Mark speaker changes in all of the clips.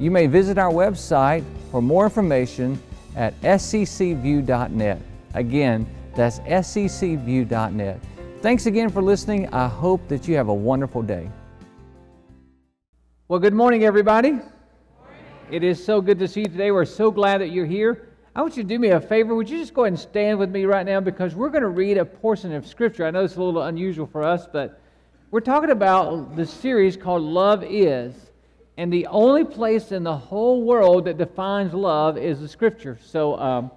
Speaker 1: You may visit our website for more information at sccview.net. Again, that's sccview.net. Thanks again for listening. I hope that you have a wonderful day. Well, good morning, everybody. It is so good to see you today. We're so glad that you're here. I want you to do me a favor. Would you just go ahead and stand with me right now because we're going to read a portion of Scripture. I know it's a little unusual for us, but we're talking about the series called Love Is. And the only place in the whole world that defines love is the Scripture. So um,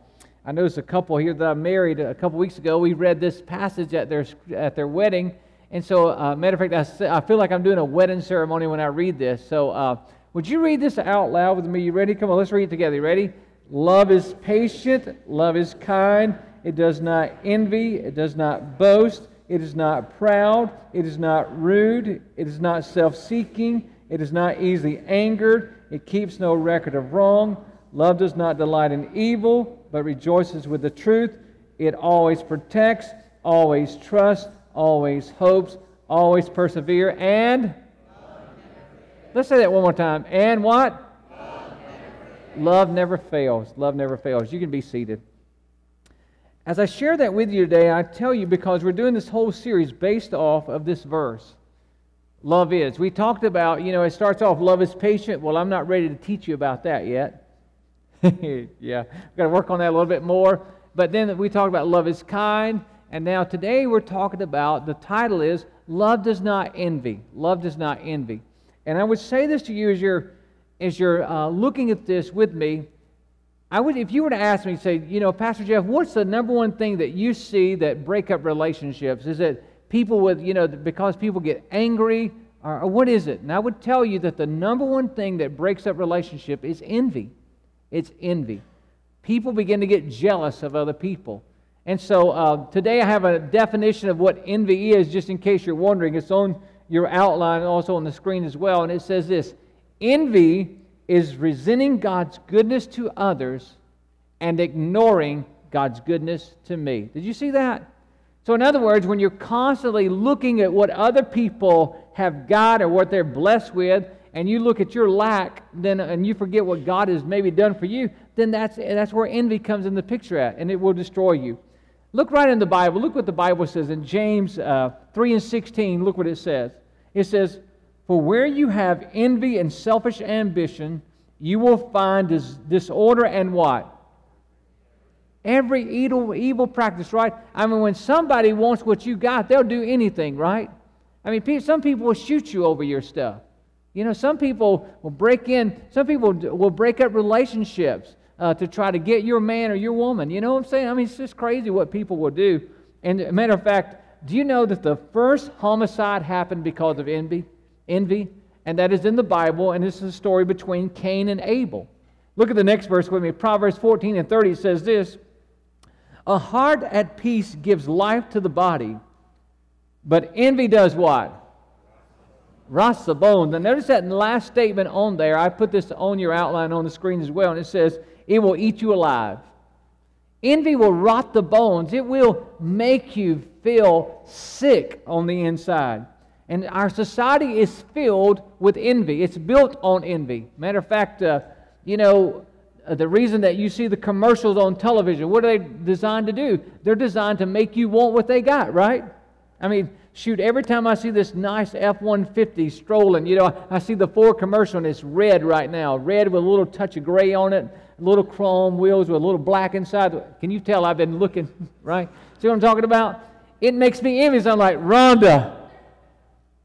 Speaker 1: I noticed a couple here that I married a couple weeks ago. We read this passage at their, at their wedding. And so, uh, matter of fact, I, I feel like I'm doing a wedding ceremony when I read this. So, uh, would you read this out loud with me? You ready? Come on, let's read it together. You ready? Love is patient, love is kind, it does not envy, it does not boast, it is not proud, it is not rude, it is not self seeking, it is not easily angered, it keeps no record of wrong. Love does not delight in evil, but rejoices with the truth. It always protects, always trusts, always hopes, always persevere, and let's say that one more time. And what? Love never fails. Love never fails. You can be seated. As I share that with you today, I tell you because we're doing this whole series based off of this verse. Love is. We talked about, you know, it starts off, love is patient. Well, I'm not ready to teach you about that yet. yeah, we've got to work on that a little bit more. But then we talked about love is kind. And now today we're talking about, the title is Love Does Not Envy. Love Does Not Envy. And I would say this to you as you're as you're uh, looking at this with me, I would, if you were to ask me, say, you know, Pastor Jeff, what's the number one thing that you see that break up relationships? Is it people with, you know, because people get angry, or, or what is it? And I would tell you that the number one thing that breaks up relationship is envy. It's envy. People begin to get jealous of other people. And so uh, today I have a definition of what envy is, just in case you're wondering. It's on your outline and also on the screen as well. And it says this Envy is resenting God's goodness to others and ignoring God's goodness to me. Did you see that? So, in other words, when you're constantly looking at what other people have got or what they're blessed with, and you look at your lack, then and you forget what God has maybe done for you, then that's that's where envy comes in the picture at, and it will destroy you. Look right in the Bible. Look what the Bible says in James uh, 3 and 16. Look what it says. It says, for where you have envy and selfish ambition, you will find dis- disorder and what? Every evil, evil practice, right? I mean, when somebody wants what you got, they'll do anything, right? I mean, some people will shoot you over your stuff. You know, some people will break in, some people will break up relationships uh, to try to get your man or your woman. You know what I'm saying? I mean, it's just crazy what people will do. And, a matter of fact, do you know that the first homicide happened because of envy? envy, and that is in the Bible, and this is a story between Cain and Abel. Look at the next verse with me. Proverbs 14 and 30 says this A heart at peace gives life to the body, but envy does what? Rots the bones. And notice that last statement on there. I put this on your outline on the screen as well, and it says, It will eat you alive. Envy will rot the bones, it will make you feel sick on the inside. And our society is filled with envy. It's built on envy. Matter of fact, uh, you know, Uh, the reason that you see the commercials on television, what are they designed to do? They're designed to make you want what they got, right? I mean, shoot, every time I see this nice F 150 strolling, you know, I see the Ford commercial and it's red right now. Red with a little touch of gray on it, little chrome wheels with a little black inside. Can you tell I've been looking, right? See what I'm talking about? It makes me envious. I'm like, Rhonda,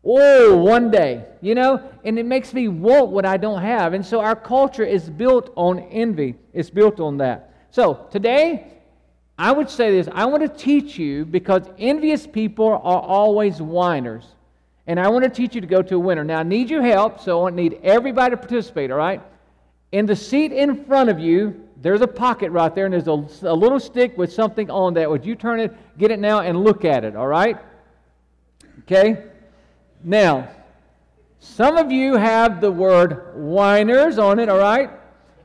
Speaker 1: Oh, one day, you know, and it makes me want what I don't have. And so our culture is built on envy, it's built on that. So today, I would say this I want to teach you because envious people are always whiners. And I want to teach you to go to a winner. Now, I need your help, so I need everybody to participate, all right? In the seat in front of you, there's a pocket right there, and there's a, a little stick with something on that. Would you turn it, get it now, and look at it, all right? Okay? Now, some of you have the word whiners on it, all right?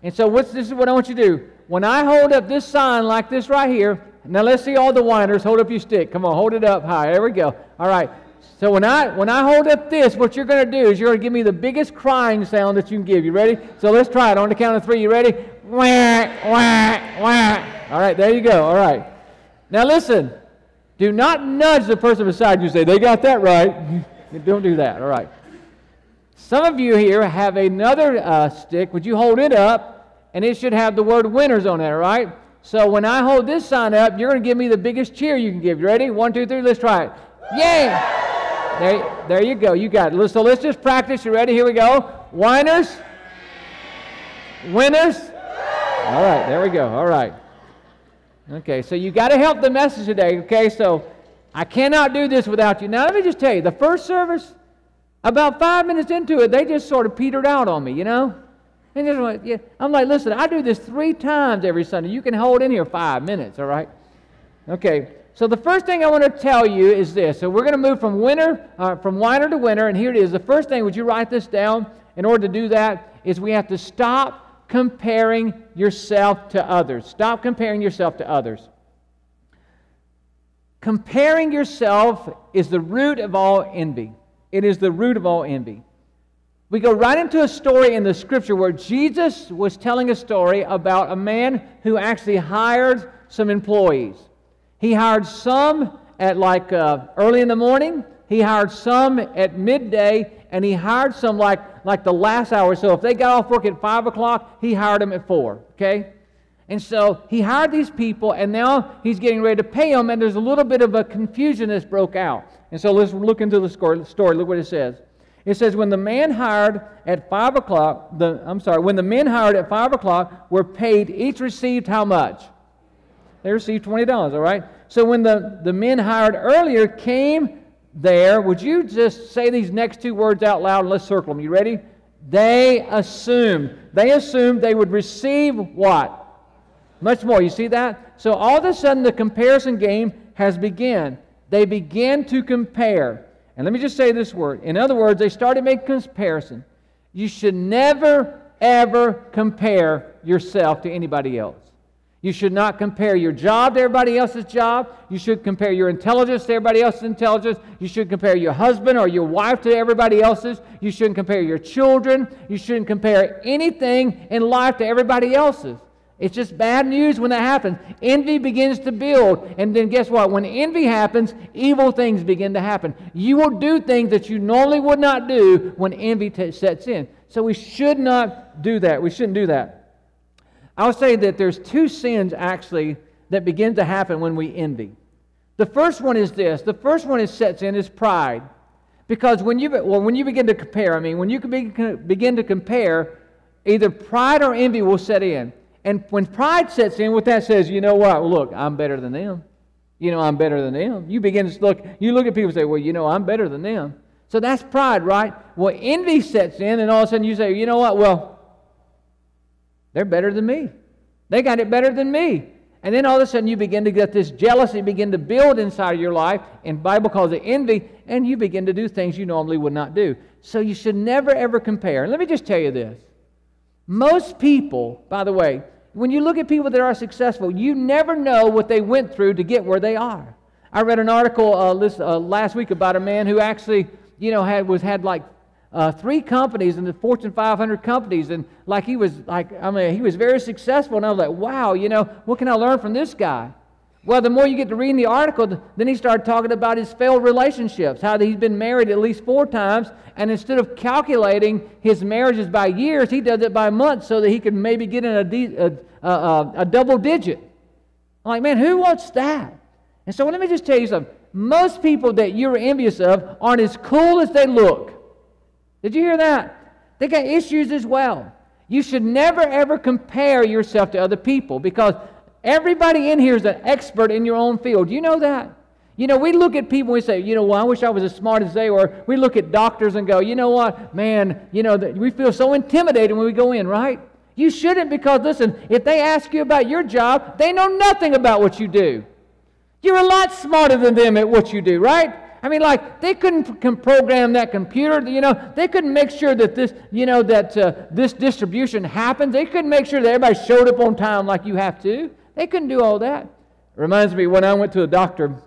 Speaker 1: And so what's, this is what I want you to do. When I hold up this sign like this right here, now let's see all the whiners. Hold up your stick. Come on, hold it up high. There we go. All right. So when I when I hold up this, what you're going to do is you're going to give me the biggest crying sound that you can give. You ready? So let's try it on the count of three. You ready? Wah, wah, wah. All right, there you go. All right. Now listen. Do not nudge the person beside you. Say they got that right. Don't do that. All right. Some of you here have another uh, stick. Would you hold it up? And it should have the word winners on it. All right. So when I hold this sign up, you're going to give me the biggest cheer you can give. You ready? One, two, three. Let's try it. Yay! There, there you go. You got it. So let's just practice. You ready? Here we go. Winners. Winners. All right. There we go. All right. Okay. So you got to help the message today. Okay. So I cannot do this without you. Now let me just tell you. The first service, about five minutes into it, they just sort of petered out on me. You know. And just went, yeah. I'm like, listen, I do this three times every Sunday. You can hold in here five minutes. All right. Okay. So the first thing I want to tell you is this. So we're going to move from winter, uh, from whiner to winter, and here it is. The first thing, would you write this down? In order to do that, is we have to stop comparing yourself to others. Stop comparing yourself to others. Comparing yourself is the root of all envy. It is the root of all envy. We go right into a story in the scripture where Jesus was telling a story about a man who actually hired some employees. He hired some at like uh, early in the morning, he hired some at midday, and he hired some like, like the last hour. So if they got off work at 5 o'clock, he hired them at 4. Okay? And so he hired these people, and now he's getting ready to pay them, and there's a little bit of a confusion that's broke out. And so let's look into the story. Look what it says. It says, when the man hired at 5 o'clock, the, I'm sorry, when the men hired at 5 o'clock were paid, each received how much? They received $20, all right? So when the, the men hired earlier came there, would you just say these next two words out loud and let's circle them? You ready? They assumed. They assumed they would receive what? Much more. You see that? So all of a sudden the comparison game has begun. They began to compare. And let me just say this word. In other words, they started making comparison. You should never, ever compare yourself to anybody else. You should not compare your job to everybody else's job. You should compare your intelligence to everybody else's intelligence. You should compare your husband or your wife to everybody else's. You shouldn't compare your children. You shouldn't compare anything in life to everybody else's. It's just bad news when that happens. Envy begins to build. And then guess what? When envy happens, evil things begin to happen. You will do things that you normally would not do when envy t- sets in. So we should not do that. We shouldn't do that. I'll say that there's two sins actually that begin to happen when we envy. The first one is this. The first one is sets in is pride. Because when you, well, when you begin to compare, I mean, when you begin to compare, either pride or envy will set in. And when pride sets in, what that says, you know what? Look, I'm better than them. You know, I'm better than them. You begin to look, you look at people and say, well, you know, I'm better than them. So that's pride, right? Well, envy sets in, and all of a sudden you say, you know what? Well, they're better than me. They got it better than me. And then all of a sudden you begin to get this jealousy begin to build inside of your life, and Bible calls it envy, and you begin to do things you normally would not do. So you should never ever compare. And let me just tell you this. Most people, by the way, when you look at people that are successful, you never know what they went through to get where they are. I read an article uh, uh, last week about a man who actually, you know, had was had like uh, three companies in the Fortune 500 companies, and like he was like, I mean, he was very successful, and I was like, wow, you know, what can I learn from this guy? Well, the more you get to reading the article, then he started talking about his failed relationships, how he's been married at least four times, and instead of calculating his marriages by years, he does it by months so that he could maybe get in a, de- a, a, a double digit. I'm like, man, who wants that? And so let me just tell you something. Most people that you're envious of aren't as cool as they look. Did you hear that? They got issues as well. You should never ever compare yourself to other people because everybody in here is an expert in your own field. You know that? You know, we look at people and we say, you know, well, I wish I was as smart as they were. We look at doctors and go, you know what, man, you know, we feel so intimidated when we go in, right? You shouldn't because, listen, if they ask you about your job, they know nothing about what you do. You're a lot smarter than them at what you do, right? I mean, like they couldn't program that computer. You know, they couldn't make sure that this, you know, that uh, this distribution happens. They couldn't make sure that everybody showed up on time like you have to. They couldn't do all that. Reminds me when I went to a doctor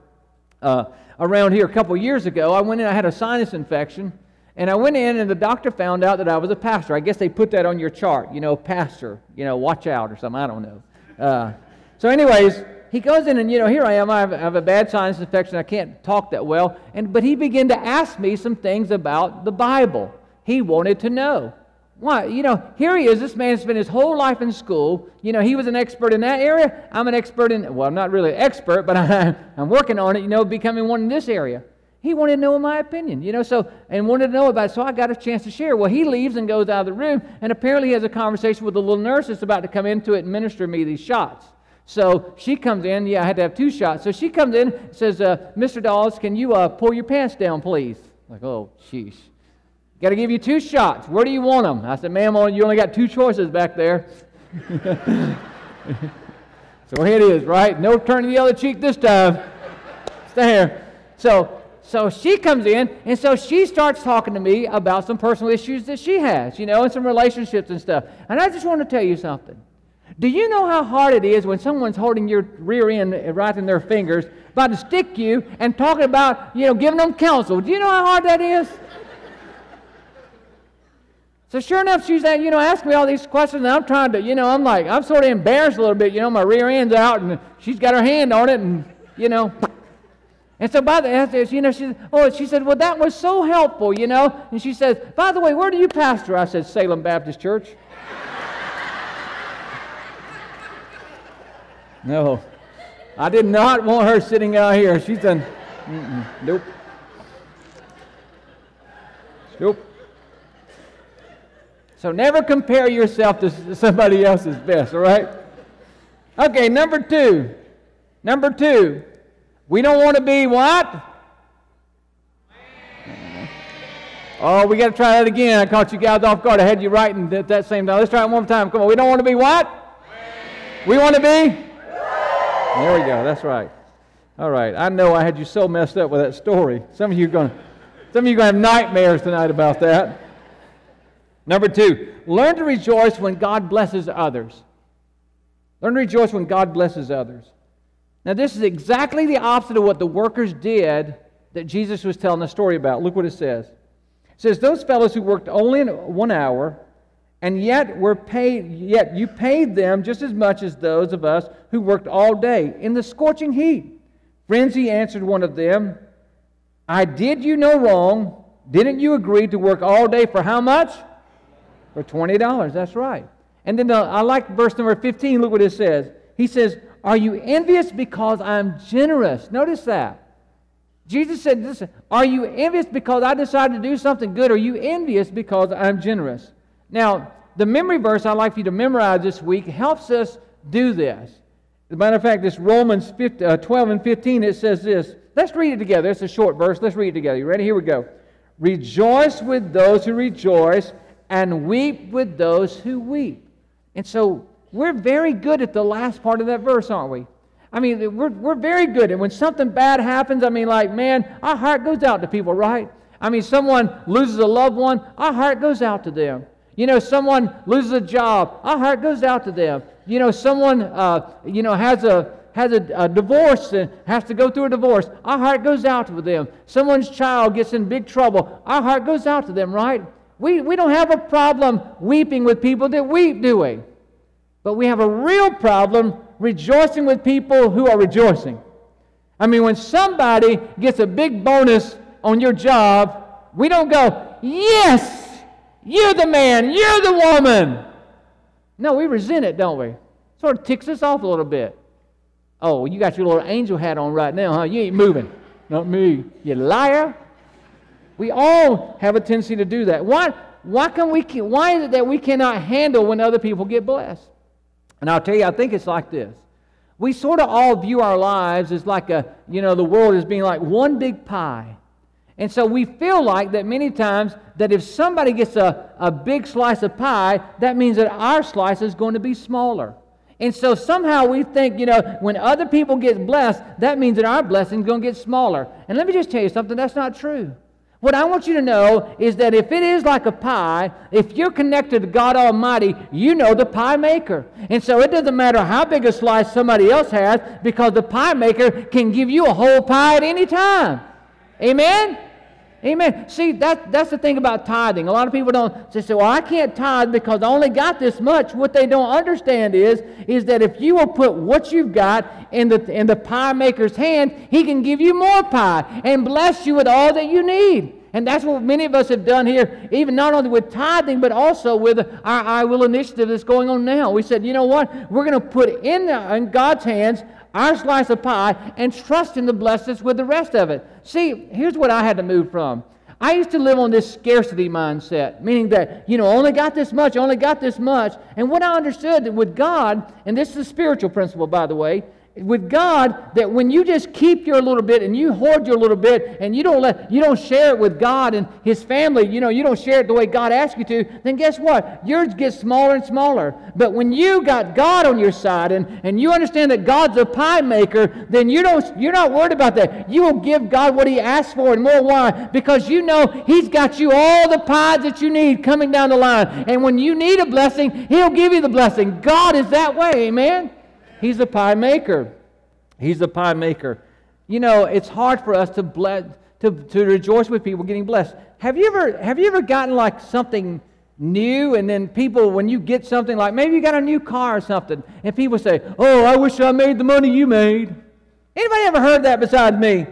Speaker 1: uh, around here a couple years ago. I went in. I had a sinus infection, and I went in, and the doctor found out that I was a pastor. I guess they put that on your chart. You know, pastor. You know, watch out or something. I don't know. Uh, so, anyways he goes in and, you know, here I am. I have, I have, a bad sinus infection. I can't talk that well. And, but he began to ask me some things about the Bible. He wanted to know. Why? You know, here he is. This man spent his whole life in school. You know, he was an expert in that area. I'm an expert in, well, I'm not really an expert, but I, I'm working on it, you know, becoming one in this area. He wanted to know my opinion, you know, so, and wanted to know about it, so I got a chance to share. Well, he leaves and goes out of the room, and apparently he has a conversation with the little nurse that's about to come in to administer me these shots. So she comes in. Yeah, I had to have two shots. So she comes in, says, uh, Mr. Dawes, can you uh, pull your pants down, please? Like, oh, sheesh. Got to give you two shots. Where do you want them? I said, ma'am, you only got two choices back there. so here it is, right? No turning the other cheek this time. Stay here. So, so she comes in, and so she starts talking to me about some personal issues that she has, you know, and some relationships and stuff. And I just want to tell you something. Do you know how hard it is when someone's holding your rear end uh, right in their fingers, about to stick you, and talking about, you know, giving them counsel? Do you know how hard that is? So sure enough, she's uh, you know, asking me all these questions, and I'm trying to, you know, I'm like, I'm sort of embarrassed a little bit, you know, my rear end's out, and she's got her hand on it, and, you know. And so by the, you know, she, oh, she said, well, that was so helpful, you know. And she says, by the way, where do you pastor? I said, Salem Baptist Church. No. I did not want her sitting out here. She's done. Mm-mm. Nope. Nope. So never compare yourself to somebody else's best, all right? Okay, number two. Number two. We don't want to be what? Oh, we got to try that again. I caught you guys off guard. I had you writing at that same time. Let's try it one more time. Come on. We don't want to be what? We want to be? There we go. That's right. All right. I know I had you so messed up with that story. Some of you going some of you are going to have nightmares tonight about that. Number two, learn to rejoice when God blesses others. Learn to rejoice when God blesses others. Now, this is exactly the opposite of what the workers did that Jesus was telling the story about. Look what it says. It says, Those fellows who worked only in one hour and yet were paid yet you paid them just as much as those of us who worked all day in the scorching heat. Friends he answered one of them i did you no wrong. Didn't you agree to work all day for how much? For $20 that's right. And then uh, i like verse number 15 look what it says. He says are you envious because i'm generous notice that jesus said listen are you envious because i decided to do something good are you envious because i'm generous now, the memory verse I'd like for you to memorize this week helps us do this. As a matter of fact, this Romans 15, uh, 12 and 15, it says this. Let's read it together. It's a short verse. Let's read it together. You ready? Here we go. Rejoice with those who rejoice, and weep with those who weep. And so we're very good at the last part of that verse, aren't we? I mean, we're, we're very good. And when something bad happens, I mean, like, man, our heart goes out to people, right? I mean, someone loses a loved one, our heart goes out to them. You know, someone loses a job, our heart goes out to them. You know, someone, uh, you know, has a has a, a, divorce and has to go through a divorce, our heart goes out to them. Someone's child gets in big trouble, our heart goes out to them, right? We, we don't have a problem weeping with people that weep, do we? But we have a real problem rejoicing with people who are rejoicing. I mean, when somebody gets a big bonus on your job, we don't go, yes, you're the man. You're the woman. No, we resent it, don't we? Sort of ticks us off a little bit. Oh, you got your little angel hat on right now, huh? You ain't moving. Not me. You liar. We all have a tendency to do that. Why, why, can we, why is it that we cannot handle when other people get blessed? And I'll tell you, I think it's like this. We sort of all view our lives as like a, you know, the world as being like one big pie. And so we feel like that many times that if somebody gets a, a big slice of pie, that means that our slice is going to be smaller. And so somehow we think, you know, when other people get blessed, that means that our blessing is going to get smaller. And let me just tell you something that's not true. What I want you to know is that if it is like a pie, if you're connected to God Almighty, you know the pie maker. And so it doesn't matter how big a slice somebody else has because the pie maker can give you a whole pie at any time. Amen? Amen. See, that, that's the thing about tithing. A lot of people don't they say, well, I can't tithe because I only got this much. What they don't understand is, is that if you will put what you've got in the, in the pie maker's hand, he can give you more pie and bless you with all that you need. And that's what many of us have done here, even not only with tithing, but also with our I Will initiative that's going on now. We said, you know what? We're going to put in, in God's hands our slice of pie and trust in the blessings with the rest of it. See, here's what I had to move from. I used to live on this scarcity mindset, meaning that, you know, only got this much, only got this much. And what I understood with God, and this is a spiritual principle, by the way, with God that when you just keep your little bit and you hoard your little bit and you don't let you don't share it with God and his family, you know, you don't share it the way God asked you to, then guess what? Yours gets smaller and smaller. But when you got God on your side and, and you understand that God's a pie maker, then you don't you're not worried about that. You will give God what he asks for and more why? Because you know he's got you all the pies that you need coming down the line. And when you need a blessing, he'll give you the blessing. God is that way, amen. He's a pie maker. He's a pie maker. You know, it's hard for us to, bless, to, to rejoice with people getting blessed. Have you ever have you ever gotten like something new and then people when you get something like maybe you got a new car or something and people say, "Oh, I wish I made the money you made." Anybody ever heard that besides me?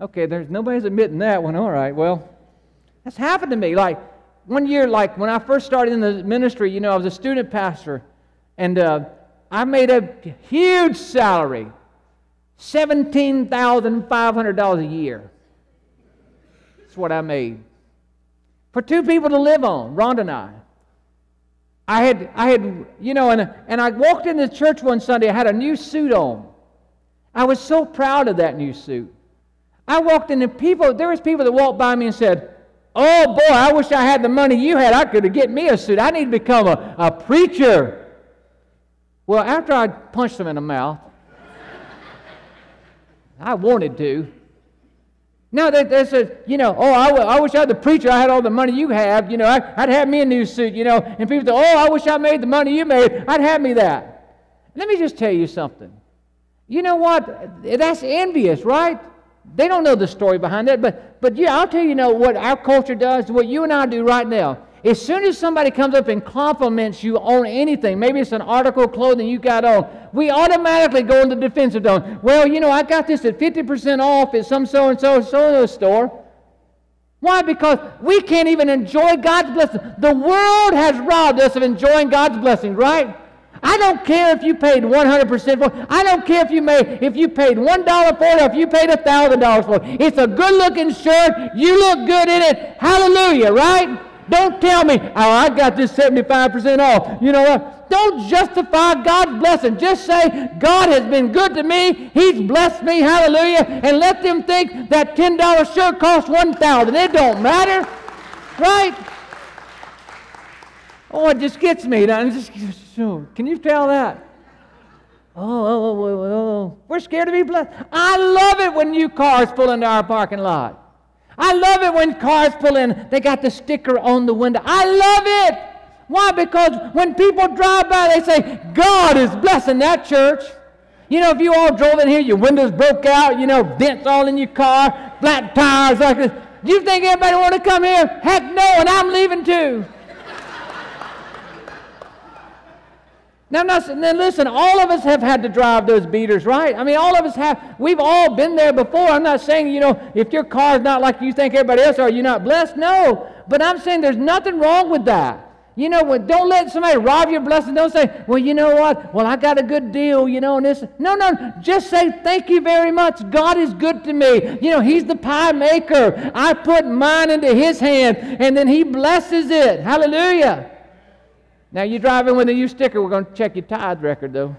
Speaker 1: Okay, there's nobody's admitting that one. All right, well, that's happened to me. Like one year, like when I first started in the ministry, you know, I was a student pastor, and uh, I made a huge salary $17,500 a year. That's what I made. For two people to live on, Rhonda and I. I had, I had, you know, and, and I walked into church one Sunday. I had a new suit on. I was so proud of that new suit. I walked in, and people, there was people that walked by me and said, "Oh boy, I wish I had the money you had. I could have get me a suit. I need to become a, a preacher." Well, after I punched him in the mouth, I wanted to. No, they, they said, you know, oh, I, w- I wish I had the preacher. I had all the money you have. You know, I, would have me a new suit, you know. And people say, oh, I wish I made the money you made. I'd have me that. Let me just tell you something. You know what? That's envious, right? They don't know the story behind that. But, but yeah, I'll tell you, you know, what our culture does, what you and I do right now. As soon as somebody comes up and compliments you on anything, maybe it's an article of clothing you got on, we automatically go into defensive tone. Well, you know, I got this at 50% off at some so and so so and so store. Why? Because we can't even enjoy God's blessing. The world has robbed us of enjoying God's blessings, right? I don't care if you paid 100% for it. I don't care if you made if you paid $1 for it or if you paid $1,000 for it. It's a good-looking shirt. You look good in it. Hallelujah, right? Don't tell me, oh, I got this 75% off. You know what? Don't justify God's blessing. Just say, God has been good to me. He's blessed me. Hallelujah. And let them think that $10 shirt costs 1000 It don't matter. Right? Oh, it just gets me. Just, can you tell that? Oh, oh, oh, oh, we're scared to be blessed. I love it when new cars pull into our parking lot. I love it when cars pull in, they got the sticker on the window. I love it. Why? Because when people drive by, they say, God is blessing that church. You know, if you all drove in here, your windows broke out, you know, dents all in your car, flat tires like this. Do you think everybody want to come here? Heck no, and I'm leaving too. Now, now, listen, all of us have had to drive those beaters, right? I mean, all of us have. We've all been there before. I'm not saying, you know, if your car's not like you think everybody else are, you're not blessed. No. But I'm saying there's nothing wrong with that. You know, don't let somebody rob your blessing. Don't say, well, you know what? Well, I got a good deal, you know, and this. No, no. Just say, thank you very much. God is good to me. You know, He's the pie maker. I put mine into His hand, and then He blesses it. Hallelujah. Now you're driving with a new sticker. We're going to check your tithe record, though.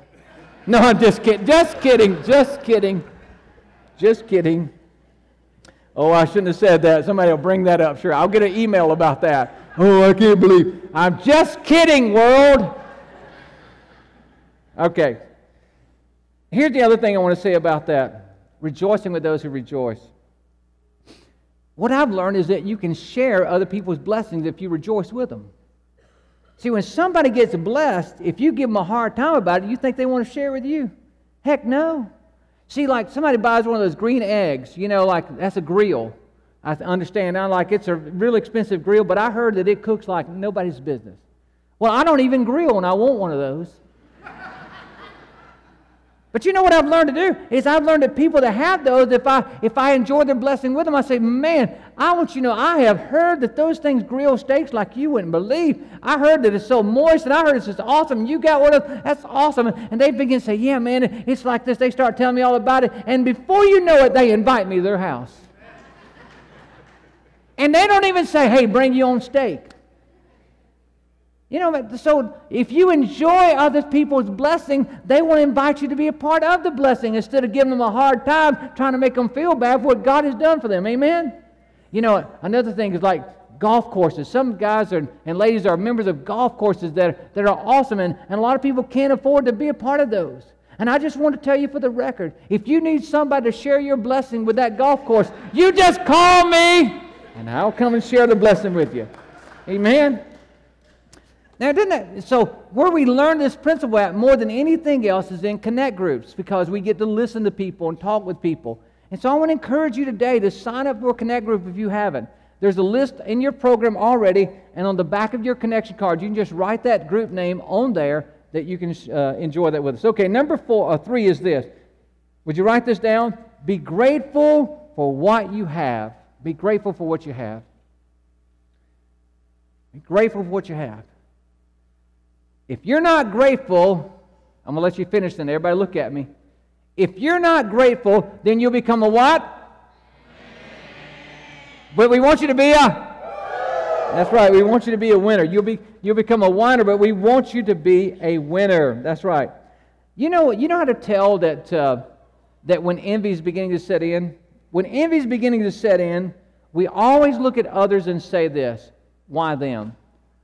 Speaker 1: No, I'm just kidding. Just kidding. Just kidding. Just kidding. Oh, I shouldn't have said that. Somebody will bring that up. Sure, I'll get an email about that. Oh, I can't believe. I'm just kidding, world. Okay. Here's the other thing I want to say about that rejoicing with those who rejoice. What I've learned is that you can share other people's blessings if you rejoice with them. See, when somebody gets blessed, if you give them a hard time about it, you think they want to share with you. Heck no. See, like somebody buys one of those green eggs, you know, like that's a grill. I understand now, like it's a real expensive grill, but I heard that it cooks like nobody's business. Well, I don't even grill and I want one of those. But you know what I've learned to do is I've learned that people that have those, if I if I enjoy their blessing with them, I say, man, I want you to know I have heard that those things grill steaks like you wouldn't believe. I heard that it's so moist, and I heard it's just awesome. You got one of that's awesome. And they begin to say, yeah, man, it's like this. They start telling me all about it, and before you know it, they invite me to their house. And they don't even say, hey, bring your own steak. You know, so if you enjoy other people's blessing, they will invite you to be a part of the blessing instead of giving them a hard time trying to make them feel bad for what God has done for them. Amen? You know, another thing is like golf courses. Some guys are, and ladies are members of golf courses that, that are awesome, and, and a lot of people can't afford to be a part of those. And I just want to tell you for the record if you need somebody to share your blessing with that golf course, you just call me, and I'll come and share the blessing with you. Amen? Now, didn't that, so where we learn this principle at more than anything else is in connect groups because we get to listen to people and talk with people. And so I want to encourage you today to sign up for a connect group if you haven't. There's a list in your program already, and on the back of your connection card, you can just write that group name on there that you can uh, enjoy that with us. Okay, number four, uh, three is this. Would you write this down? Be grateful for what you have. Be grateful for what you have. Be grateful for what you have. If you're not grateful, I'm going to let you finish then. Everybody look at me. If you're not grateful, then you'll become a what? But we want you to be a. That's right. We want you to be a winner. You'll be you'll become a winner, but we want you to be a winner. That's right. You know you know how to tell that uh, that when envy is beginning to set in. When envy is beginning to set in, we always look at others and say this: Why them?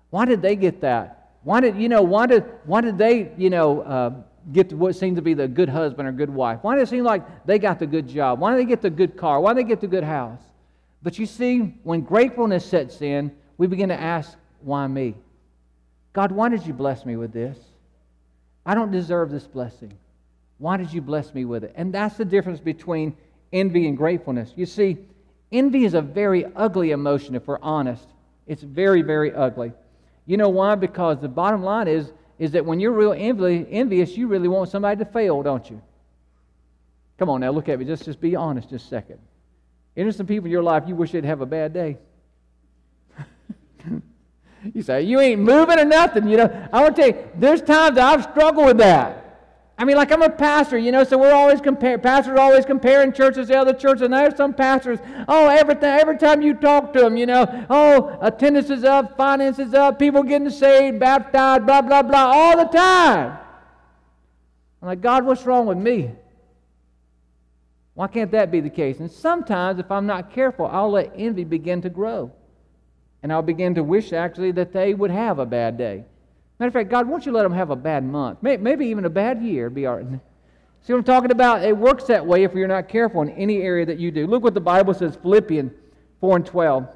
Speaker 1: Why did they get that? Why did, you know, why did, why did they, you know, uh, get what seemed to be the good husband or good wife? Why did it seem like they got the good job? Why did they get the good car? Why did they get the good house? But you see, when gratefulness sets in, we begin to ask, why me? God, why did you bless me with this? I don't deserve this blessing. Why did you bless me with it? And that's the difference between envy and gratefulness. You see, envy is a very ugly emotion if we're honest. It's very, very ugly. You know why? Because the bottom line is, is that when you're real envious, you really want somebody to fail, don't you? Come on now, look at me. Just, just be honest just a second. Innocent people in your life, you wish they'd have a bad day. you say, you ain't moving or nothing. You know, I want to tell you, there's times that I've struggled with that. I mean, like I'm a pastor, you know, so we're always comparing, pastors always comparing churches to other churches. And there's some pastors, oh, every time you talk to them, you know, oh, attendance is up, finances up, people getting saved, baptized, blah, blah, blah, all the time. I'm like, God, what's wrong with me? Why can't that be the case? And sometimes, if I'm not careful, I'll let envy begin to grow. And I'll begin to wish, actually, that they would have a bad day. Matter of fact, God, won't you let them have a bad month? Maybe even a bad year. Be all right. See what I'm talking about? It works that way if you're not careful in any area that you do. Look what the Bible says, Philippians 4 and 12.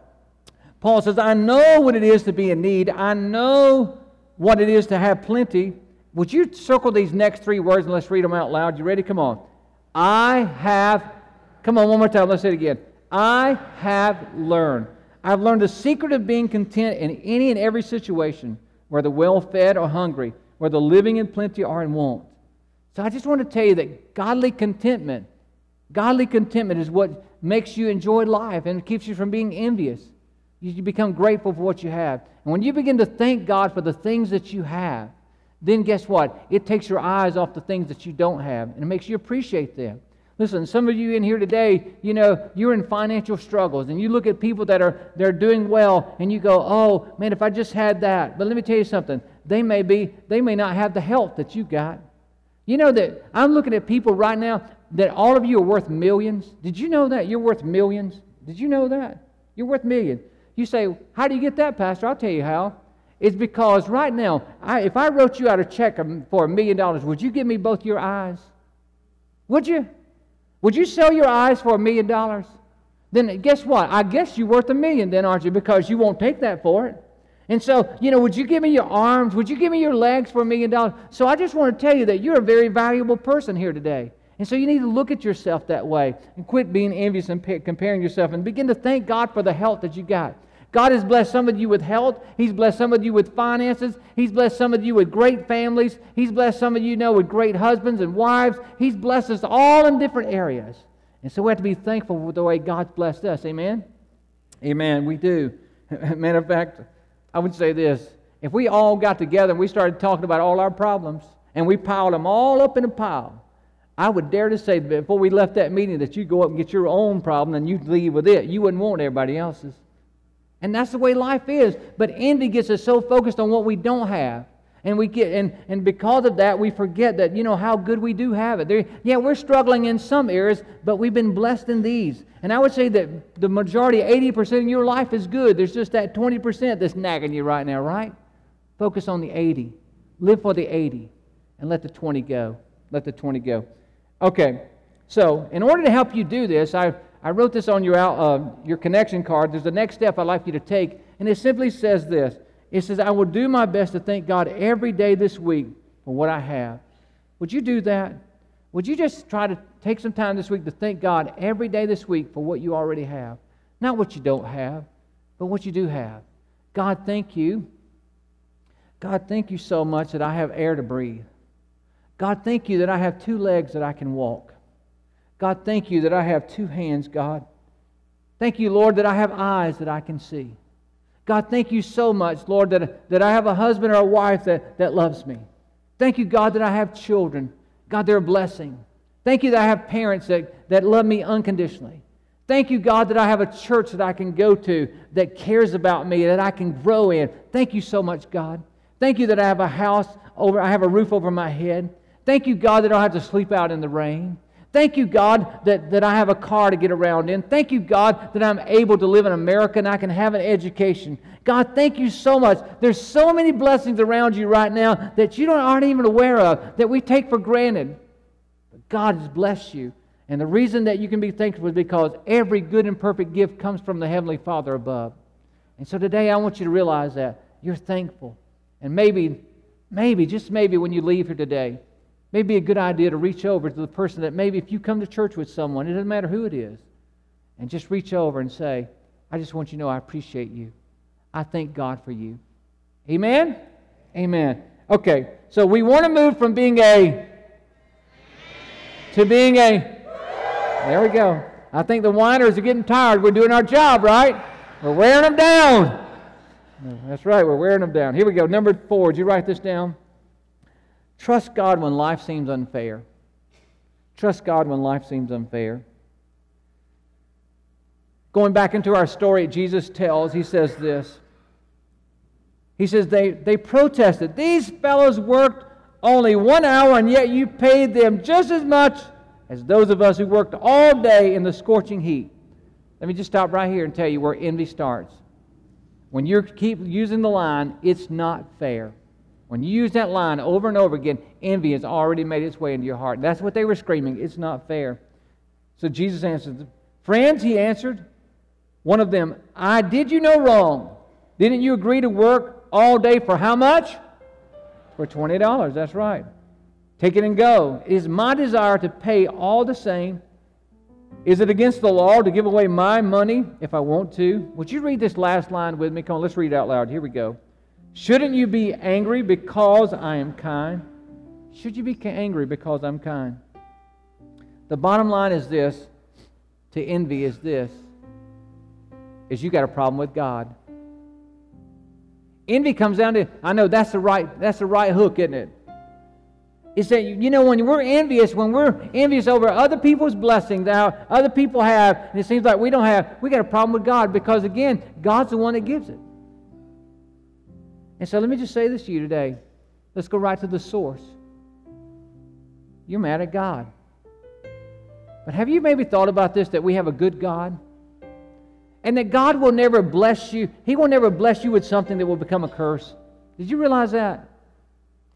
Speaker 1: Paul says, I know what it is to be in need. I know what it is to have plenty. Would you circle these next three words and let's read them out loud? You ready? Come on. I have, come on, one more time. Let's say it again. I have learned. I've learned the secret of being content in any and every situation whether well fed or hungry, whether living in plenty or in want. So I just want to tell you that godly contentment, godly contentment is what makes you enjoy life and keeps you from being envious. You become grateful for what you have. And when you begin to thank God for the things that you have, then guess what? It takes your eyes off the things that you don't have and it makes you appreciate them. Listen, some of you in here today, you know, you're in financial struggles and you look at people that are they're doing well and you go, "Oh, man, if I just had that." But let me tell you something. They may be they may not have the health that you got. You know that I'm looking at people right now that all of you are worth millions. Did you know that you're worth millions? Did you know that? You're worth a million. You say, How do you get that, Pastor? I'll tell you how. It's because right now, I, if I wrote you out a check for a million dollars, would you give me both your eyes? Would you? Would you sell your eyes for a million dollars? Then guess what? I guess you're worth a million then, aren't you? Because you won't take that for it. And so, you know, would you give me your arms? Would you give me your legs for a million dollars? So I just want to tell you that you're a very valuable person here today. And so you need to look at yourself that way and quit being envious and comparing yourself and begin to thank God for the health that you got. God has blessed some of you with health. He's blessed some of you with finances. He's blessed some of you with great families. He's blessed some of you you know with great husbands and wives. He's blessed us all in different areas. And so we have to be thankful for the way God's blessed us. Amen? Amen. We do. Matter of fact, I would say this. If we all got together and we started talking about all our problems and we piled them all up in a pile, I would dare to say before we left that meeting that you go up and get your own problem and you'd leave with it. You wouldn't want everybody else's. And that's the way life is. But envy gets us so focused on what we don't have. And we get and, and because of that we forget that you know how good we do have it. There, yeah, we're struggling in some areas, but we've been blessed in these. And I would say that the majority, 80% of your life is good. There's just that 20% that's nagging you right now, right? Focus on the 80. Live for the 80 and let the 20 go. Let the 20 go. Okay. So, in order to help you do this, I I wrote this on your, uh, your connection card. There's the next step I'd like you to take, and it simply says this It says, I will do my best to thank God every day this week for what I have. Would you do that? Would you just try to take some time this week to thank God every day this week for what you already have? Not what you don't have, but what you do have. God, thank you. God, thank you so much that I have air to breathe. God, thank you that I have two legs that I can walk. God, thank you that I have two hands, God. Thank you, Lord, that I have eyes that I can see. God, thank you so much, Lord, that, that I have a husband or a wife that, that loves me. Thank you, God, that I have children. God, they're a blessing. Thank you that I have parents that, that love me unconditionally. Thank you, God, that I have a church that I can go to that cares about me, that I can grow in. Thank you so much, God. Thank you that I have a house over, I have a roof over my head. Thank you, God, that I don't have to sleep out in the rain. Thank you, God, that, that I have a car to get around in. Thank you, God, that I'm able to live in America and I can have an education. God, thank you so much. There's so many blessings around you right now that you don't, aren't even aware of, that we take for granted. But God has blessed you. And the reason that you can be thankful is because every good and perfect gift comes from the Heavenly Father above. And so today I want you to realize that. You're thankful. And maybe, maybe, just maybe when you leave here today, Maybe a good idea to reach over to the person that maybe if you come to church with someone, it doesn't matter who it is, and just reach over and say, I just want you to know I appreciate you. I thank God for you. Amen? Amen. Okay, so we want to move from being a to being a. There we go. I think the whiners are getting tired. We're doing our job, right? We're wearing them down. That's right, we're wearing them down. Here we go. Number four. Did you write this down? Trust God when life seems unfair. Trust God when life seems unfair. Going back into our story, Jesus tells, he says this. He says, they, they protested. These fellows worked only one hour, and yet you paid them just as much as those of us who worked all day in the scorching heat. Let me just stop right here and tell you where envy starts. When you keep using the line, it's not fair. When you use that line over and over again, envy has already made its way into your heart. That's what they were screaming. It's not fair. So Jesus answered, Friends, he answered, one of them, I did you no wrong. Didn't you agree to work all day for how much? For $20. That's right. Take it and go. It is my desire to pay all the same. Is it against the law to give away my money if I want to? Would you read this last line with me? Come on, let's read it out loud. Here we go. Shouldn't you be angry because I am kind? Should you be angry because I'm kind? The bottom line is this to envy is this is you got a problem with God. Envy comes down to I know that's the right that's the right hook, isn't it? it? Is that you know when we're envious, when we're envious over other people's blessings, that other people have, and it seems like we don't have, we got a problem with God because again, God's the one that gives it. And so let me just say this to you today. Let's go right to the source. You're mad at God. But have you maybe thought about this that we have a good God? And that God will never bless you. He will never bless you with something that will become a curse. Did you realize that?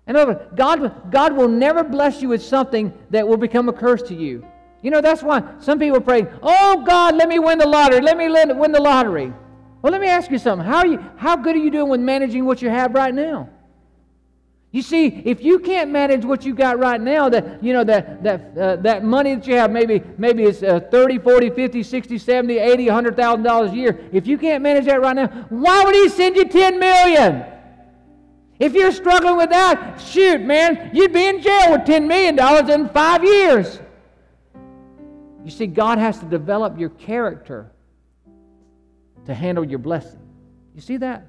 Speaker 1: In other words, God, God will never bless you with something that will become a curse to you. You know, that's why some people pray, Oh God, let me win the lottery. Let me win the lottery. Well, let me ask you something. How, you, how good are you doing with managing what you have right now? You see, if you can't manage what you got right now, that, you know, that, that, uh, that money that you have, maybe, maybe it's uh, 30, 40, 50, 60, 70, 80, $100,000 a year. If you can't manage that right now, why would he send you 10 million? If you're struggling with that, shoot, man, you'd be in jail with $10 million in five years. You see, God has to develop your character to handle your blessing. You see that?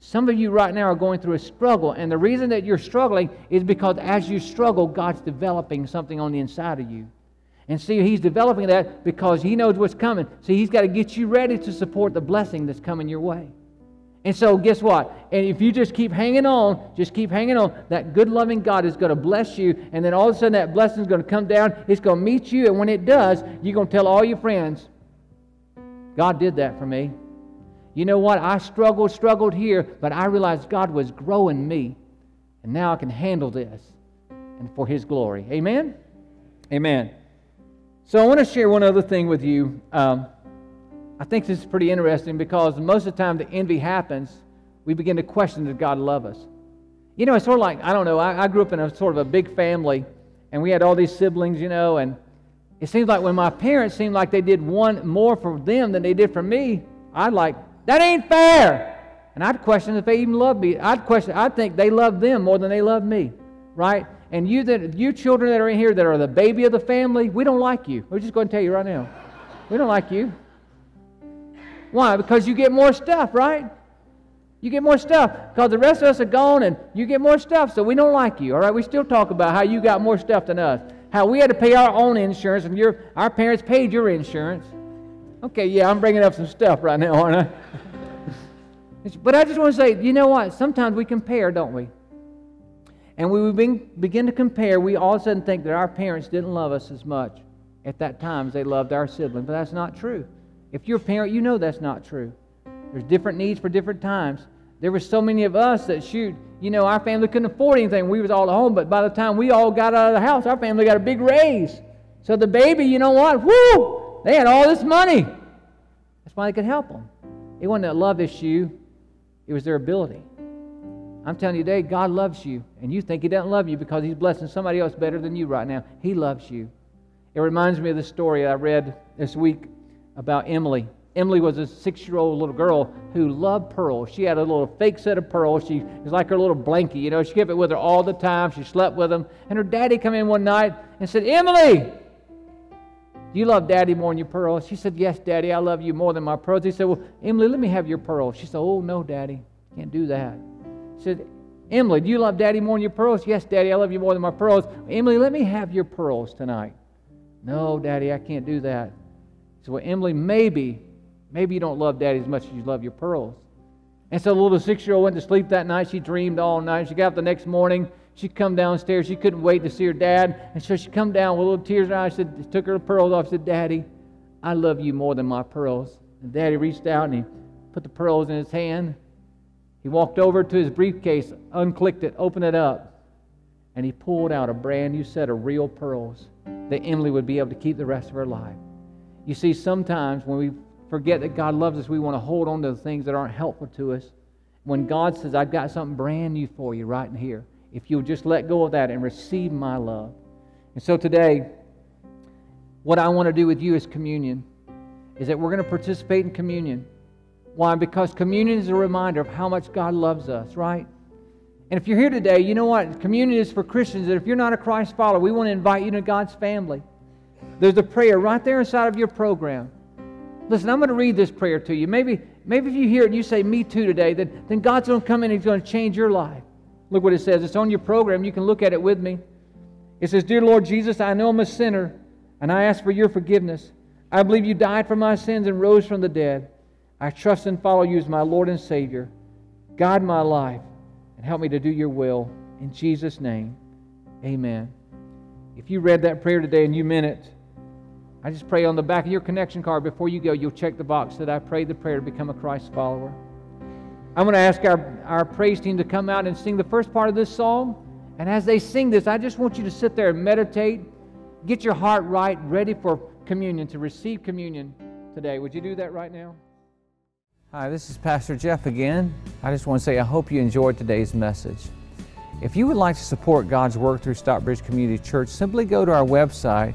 Speaker 1: Some of you right now are going through a struggle, and the reason that you're struggling is because as you struggle, God's developing something on the inside of you. And see, He's developing that because He knows what's coming. See, He's got to get you ready to support the blessing that's coming your way. And so, guess what? And if you just keep hanging on, just keep hanging on, that good, loving God is going to bless you. And then all of a sudden, that blessing is going to come down. It's going to meet you. And when it does, you're going to tell all your friends, God did that for me. You know what? I struggled, struggled here, but I realized God was growing me. And now I can handle this and for His glory. Amen? Amen. So I want to share one other thing with you. Um, I think this is pretty interesting because most of the time the envy happens, we begin to question does God love us? You know, it's sort of like, I don't know, I, I grew up in a sort of a big family, and we had all these siblings, you know, and it seems like when my parents seemed like they did one more for them than they did for me, I'd like, that ain't fair. And I'd question if they even love me. I'd question, I'd think they love them more than they love me, right? And you that you children that are in here that are the baby of the family, we don't like you. We're just going to tell you right now. We don't like you. Why? Because you get more stuff, right? You get more stuff because the rest of us are gone and you get more stuff, so we don't like you. All right, we still talk about how you got more stuff than us, how we had to pay our own insurance and your our parents paid your insurance. Okay, yeah, I'm bringing up some stuff right now, aren't I? but I just want to say, you know what? Sometimes we compare, don't we? And when we begin to compare, we all of a sudden think that our parents didn't love us as much at that time as they loved our sibling. But that's not true. If you're a parent, you know that's not true. There's different needs for different times. There were so many of us that shoot, you know, our family couldn't afford anything. We was all at home, but by the time we all got out of the house, our family got a big raise. So the baby, you know what? Whoo! They had all this money. That's why they could help them. It wasn't a love issue, it was their ability. I'm telling you today, God loves you, and you think He doesn't love you because He's blessing somebody else better than you right now. He loves you. It reminds me of the story I read this week about Emily. Emily was a six year old little girl who loved pearls. She had a little fake set of pearls. She was like her little blankie, you know. She kept it with her all the time. She slept with them. And her daddy come in one night and said, Emily, do you love daddy more than your pearls? She said, Yes, daddy, I love you more than my pearls. He said, Well, Emily, let me have your pearls. She said, Oh, no, daddy, can't do that. He said, Emily, do you love daddy more than your pearls? Yes, daddy, I love you more than my pearls. Emily, let me have your pearls tonight. No, daddy, I can't do that. Said, Well, Emily, maybe, maybe you don't love daddy as much as you love your pearls. And so the little six year old went to sleep that night. She dreamed all night. She got up the next morning. She come downstairs. She couldn't wait to see her dad. And so she come down with little tears in her eyes. She took her pearls off. She said, Daddy, I love you more than my pearls. And Daddy reached out and he put the pearls in his hand. He walked over to his briefcase, unclicked it, opened it up, and he pulled out a brand new set of real pearls that Emily would be able to keep the rest of her life. You see, sometimes when we forget that God loves us, we want to hold on to the things that aren't helpful to us. When God says, I've got something brand new for you right here, if you'll just let go of that and receive my love. And so today, what I want to do with you is communion, is that we're going to participate in communion. Why? Because communion is a reminder of how much God loves us, right? And if you're here today, you know what? Communion is for Christians that if you're not a Christ follower, we want to invite you to God's family. There's a prayer right there inside of your program. Listen, I'm going to read this prayer to you. Maybe, maybe if you hear it and you say, Me too today, then, then God's going to come in and He's going to change your life. Look what it says. It's on your program. You can look at it with me. It says, Dear Lord Jesus, I know I'm a sinner, and I ask for your forgiveness. I believe you died for my sins and rose from the dead. I trust and follow you as my Lord and Savior. Guide my life and help me to do your will. In Jesus' name, amen. If you read that prayer today and you meant it, I just pray on the back of your connection card before you go, you'll check the box that I prayed the prayer to become a Christ follower. I'm going to ask our, our praise team to come out and sing the first part of this song. And as they sing this, I just want you to sit there and meditate, get your heart right, ready for communion, to receive communion today. Would you do that right now? Hi, this is Pastor Jeff again. I just want to say I hope you enjoyed today's message. If you would like to support God's work through Stockbridge Community Church, simply go to our website